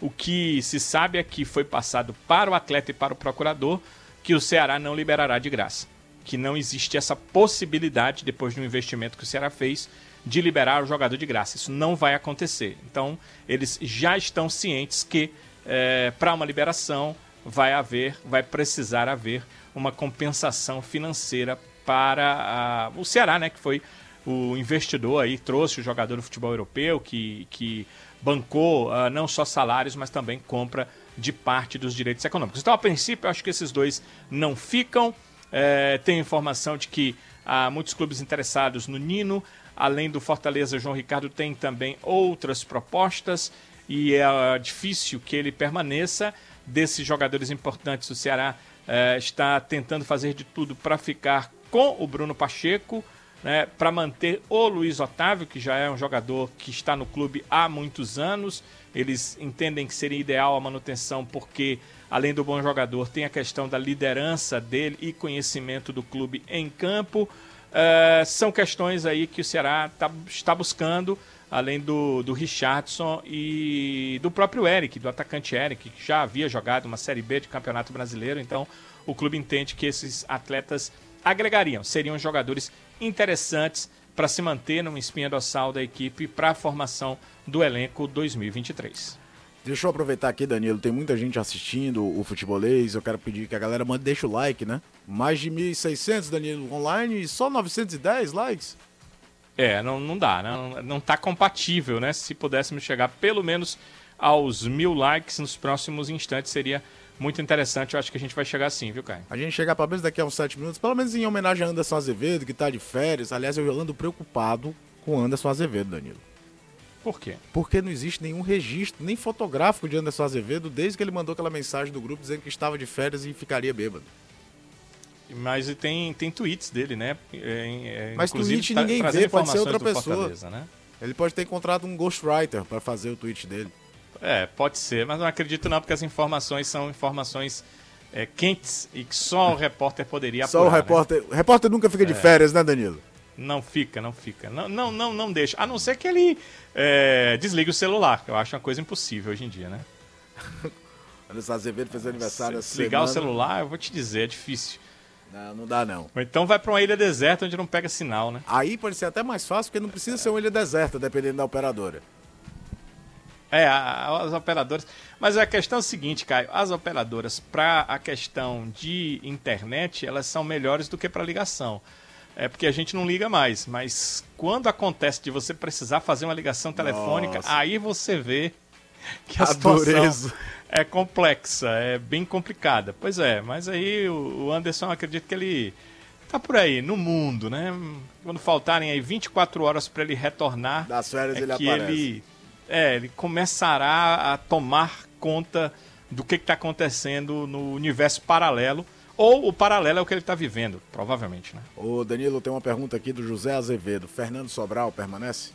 o que se sabe é que foi passado para o atleta e para o procurador que o Ceará não liberará de graça que não existe essa possibilidade, depois de um investimento que o Ceará fez, de liberar o jogador de graça. Isso não vai acontecer. Então, eles já estão cientes que é, para uma liberação vai haver, vai precisar haver uma compensação financeira para a, o Ceará, né, que foi o investidor aí, trouxe o jogador do futebol europeu, que, que bancou uh, não só salários, mas também compra de parte dos direitos econômicos. Então, a princípio, eu acho que esses dois não ficam. É, tem informação de que há muitos clubes interessados no Nino. Além do Fortaleza, João Ricardo tem também outras propostas e é difícil que ele permaneça. Desses jogadores importantes, o Ceará é, está tentando fazer de tudo para ficar com o Bruno Pacheco, né, para manter o Luiz Otávio, que já é um jogador que está no clube há muitos anos. Eles entendem que seria ideal a manutenção porque além do bom jogador, tem a questão da liderança dele e conhecimento do clube em campo. Uh, são questões aí que o Ceará tá, está buscando, além do, do Richardson e do próprio Eric, do atacante Eric, que já havia jogado uma Série B de Campeonato Brasileiro. Então, o clube entende que esses atletas agregariam, seriam jogadores interessantes para se manter numa espinha dorsal da equipe para a formação do elenco 2023. Deixa eu aproveitar aqui, Danilo. Tem muita gente assistindo o futebolês. Eu quero pedir que a galera mande, deixa o like, né? Mais de 1.600, Danilo, online e só 910 likes. É, não, não dá, né? não, não tá compatível, né? Se pudéssemos chegar pelo menos aos mil likes nos próximos instantes, seria muito interessante. Eu acho que a gente vai chegar assim, viu, Caio? A gente chegar pelo menos daqui a uns 7 minutos, pelo menos em homenagem a Anderson Azevedo, que tá de férias. Aliás, eu ando preocupado com Anderson Azevedo, Danilo. Por quê? Porque não existe nenhum registro, nem fotográfico de Anderson Azevedo, desde que ele mandou aquela mensagem do grupo dizendo que estava de férias e ficaria bêbado. Mas tem, tem tweets dele, né? É, é, Mas tweet tá, ninguém vê, pode ser outra pessoa. Né? Ele pode ter encontrado um ghostwriter para fazer o tweet dele. É, pode ser, mas não acredito não, porque as informações são informações é, quentes e que só o repórter poderia apurar. Só o né? repórter. Né? O repórter nunca fica de é. férias, né, Danilo? Não fica, não fica. Não, não, não, não deixa. A não ser que ele é, desligue o celular, que eu acho uma coisa impossível hoje em dia, né? Anderson Azevedo fez aniversário Se ligar o celular, eu vou te dizer, é difícil. Não, não dá não. Ou então vai para uma ilha deserta onde não pega sinal, né? Aí pode ser até mais fácil, porque não precisa ser uma ilha deserta, dependendo da operadora. É, as operadoras. Mas a questão é a seguinte, Caio: as operadoras, para a questão de internet, elas são melhores do que para ligação é porque a gente não liga mais. Mas quando acontece de você precisar fazer uma ligação telefônica, Nossa. aí você vê que a, a situação dureza. É complexa, é bem complicada. Pois é, mas aí o Anderson acredita que ele tá por aí, no mundo, né? Quando faltarem aí 24 horas para ele retornar, das férias é ele que aparece. ele é, ele começará a tomar conta do que está acontecendo no universo paralelo ou o paralelo é o que ele está vivendo, provavelmente, né? O Danilo tem uma pergunta aqui do José Azevedo. Fernando Sobral permanece?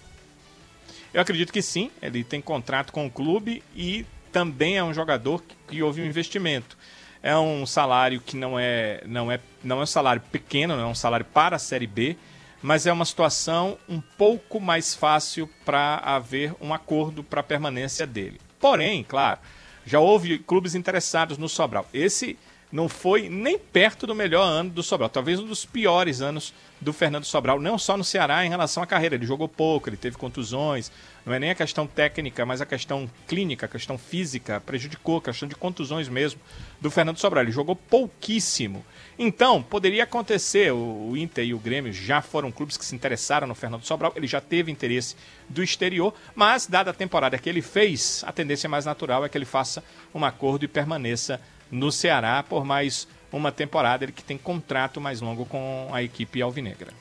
Eu acredito que sim. Ele tem contrato com o clube e também é um jogador que, que houve um investimento. É um salário que não é, não é, não é um salário pequeno, não é um salário para a Série B, mas é uma situação um pouco mais fácil para haver um acordo para a permanência dele. Porém, claro, já houve clubes interessados no Sobral. Esse não foi nem perto do melhor ano do Sobral, talvez um dos piores anos do Fernando Sobral, não só no Ceará em relação à carreira. Ele jogou pouco, ele teve contusões, não é nem a questão técnica, mas a questão clínica, a questão física, prejudicou, a questão de contusões mesmo do Fernando Sobral. Ele jogou pouquíssimo. Então, poderia acontecer, o Inter e o Grêmio já foram clubes que se interessaram no Fernando Sobral, ele já teve interesse do exterior, mas dada a temporada que ele fez, a tendência mais natural é que ele faça um acordo e permaneça no Ceará por mais uma temporada, ele que tem contrato mais longo com a equipe alvinegra.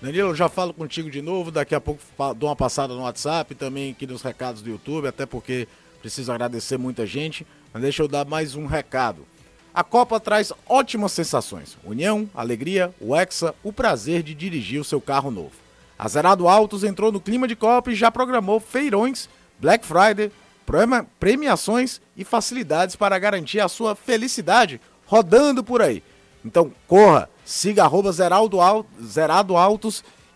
Danilo, já falo contigo de novo, daqui a pouco dou uma passada no WhatsApp, também aqui nos recados do YouTube, até porque preciso agradecer muita gente, mas deixa eu dar mais um recado. A Copa traz ótimas sensações, união, alegria, o Hexa, o prazer de dirigir o seu carro novo. A Zerado Autos entrou no clima de Copa e já programou feirões, Black Friday, premiações e facilidades para garantir a sua felicidade rodando por aí. Então corra, siga arroba Zeraldo, Zerado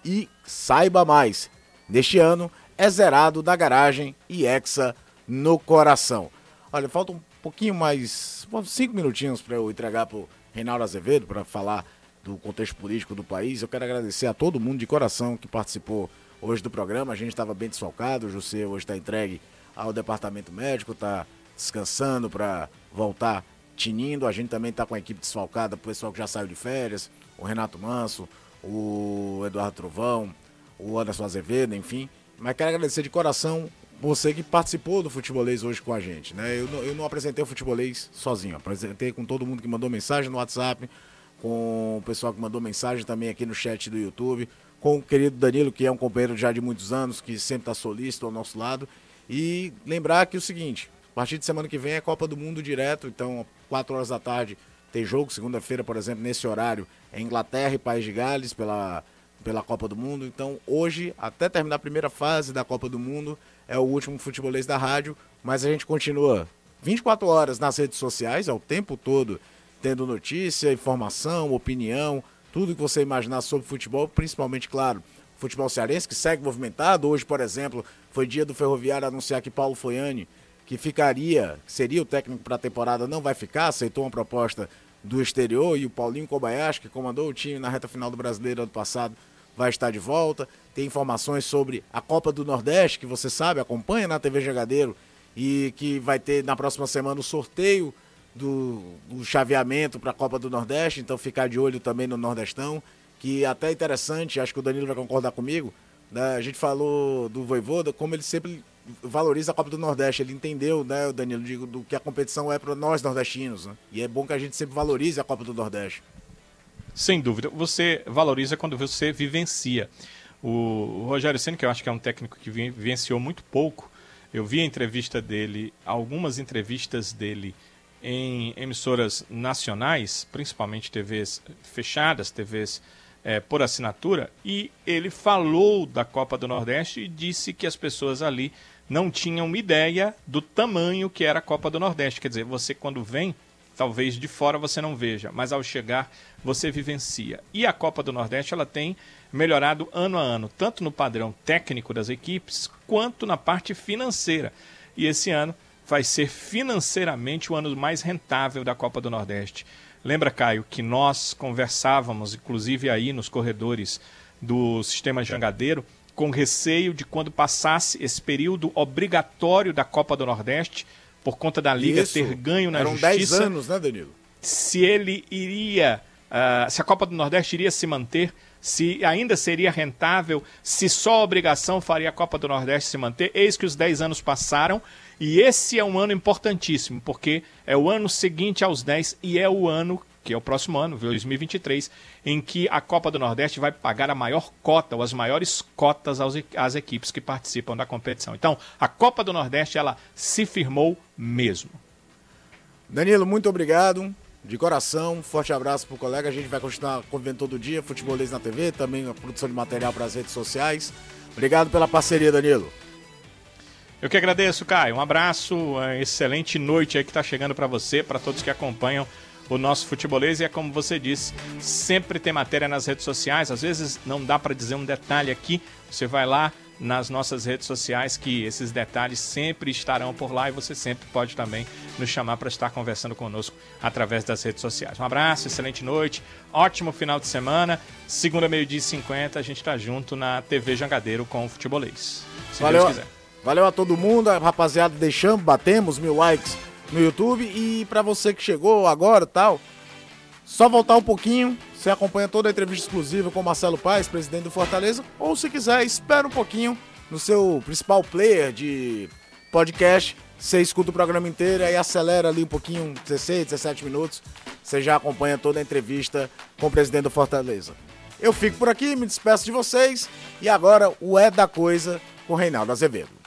e saiba mais. Neste ano é zerado da garagem e Hexa no coração. Olha, falta um pouquinho mais, cinco minutinhos para eu entregar para o Reinaldo Azevedo para falar do contexto político do país. Eu quero agradecer a todo mundo de coração que participou hoje do programa. A gente estava bem desfalcado, o José hoje está entregue ao departamento médico, está descansando para voltar tinindo. A gente também está com a equipe desfalcada, o pessoal que já saiu de férias, o Renato Manso, o Eduardo Trovão, o Anderson Azevedo, enfim. Mas quero agradecer de coração você que participou do futebolês hoje com a gente, né? Eu não, eu não apresentei o futebolês sozinho, apresentei com todo mundo que mandou mensagem no WhatsApp, com o pessoal que mandou mensagem também aqui no chat do YouTube, com o querido Danilo, que é um companheiro já de muitos anos, que sempre está solícito ao nosso lado, e lembrar que o seguinte, a partir de semana que vem é Copa do Mundo direto, então 4 horas da tarde tem jogo, segunda-feira, por exemplo, nesse horário, é Inglaterra e País de Gales pela, pela Copa do Mundo. Então hoje, até terminar a primeira fase da Copa do Mundo, é o último futebolês da rádio, mas a gente continua 24 horas nas redes sociais, é o tempo todo tendo notícia, informação, opinião, tudo que você imaginar sobre futebol, principalmente, claro, futebol cearense, que segue movimentado. Hoje, por exemplo, foi dia do Ferroviário anunciar que Paulo Foiane, que ficaria, seria o técnico para a temporada, não vai ficar, aceitou uma proposta do exterior e o Paulinho Kobayashi, que comandou o time na reta final do Brasileiro ano passado, vai estar de volta. Tem informações sobre a Copa do Nordeste, que você sabe, acompanha na TV Jogadeiro, e que vai ter na próxima semana o sorteio do, do chaveamento para a Copa do Nordeste, então ficar de olho também no Nordestão, que até interessante, acho que o Danilo vai concordar comigo, né? A gente falou do Voivoda, como ele sempre valoriza a Copa do Nordeste. Ele entendeu, né, Danilo, de, do que a competição é para nós nordestinos. Né? E é bom que a gente sempre valorize a Copa do Nordeste. Sem dúvida. Você valoriza quando você vivencia. O, Rogério Senna, que eu acho que é um técnico que vivenciou muito pouco, eu vi a entrevista dele, algumas entrevistas dele em emissoras nacionais, principalmente TVs fechadas, TVs é, por assinatura, e ele falou da Copa do Nordeste e disse que as pessoas ali não tinham ideia do tamanho que era a Copa do Nordeste. Quer dizer, você quando vem, talvez de fora você não veja, mas ao chegar você vivencia. E a Copa do Nordeste ela tem melhorado ano a ano, tanto no padrão técnico das equipes, quanto na parte financeira. E esse ano vai ser financeiramente o ano mais rentável da Copa do Nordeste. Lembra, Caio, que nós conversávamos, inclusive aí nos corredores do sistema jangadeiro, com receio de quando passasse esse período obrigatório da Copa do Nordeste, por conta da Liga Isso. ter ganho na Eram justiça. 10 anos, né, Danilo? Se ele iria, uh, se a Copa do Nordeste iria se manter, se ainda seria rentável, se só a obrigação faria a Copa do Nordeste se manter. Eis que os 10 anos passaram e esse é um ano importantíssimo, porque é o ano seguinte aos 10 e é o ano, que é o próximo ano, 2023, em que a Copa do Nordeste vai pagar a maior cota, ou as maiores cotas às equipes que participam da competição. Então, a Copa do Nordeste, ela se firmou mesmo. Danilo, muito obrigado. De coração, forte abraço pro colega. A gente vai continuar convivendo todo dia, futebolês na TV, também a produção de material para as redes sociais. Obrigado pela parceria, Danilo. Eu que agradeço, Caio. Um abraço, uma excelente noite aí que está chegando para você, para todos que acompanham o nosso futebolês. E é como você disse, sempre tem matéria nas redes sociais. Às vezes não dá para dizer um detalhe aqui. Você vai lá nas nossas redes sociais que esses detalhes sempre estarão por lá e você sempre pode também nos chamar para estar conversando conosco através das redes sociais. Um abraço, excelente noite, ótimo final de semana. Segunda, meio-dia e 50, a gente está junto na TV Jangadeiro com o Futebolês. Se Valeu. Deus quiser. Valeu a todo mundo, rapaziada, deixamos, batemos mil likes no YouTube e para você que chegou agora tal, só voltar um pouquinho, você acompanha toda a entrevista exclusiva com Marcelo Paes, presidente do Fortaleza, ou se quiser, espera um pouquinho no seu principal player de podcast, você escuta o programa inteiro e acelera ali um pouquinho, 16, 17 minutos, você já acompanha toda a entrevista com o presidente do Fortaleza. Eu fico por aqui, me despeço de vocês e agora o É da Coisa com Reinaldo Azevedo.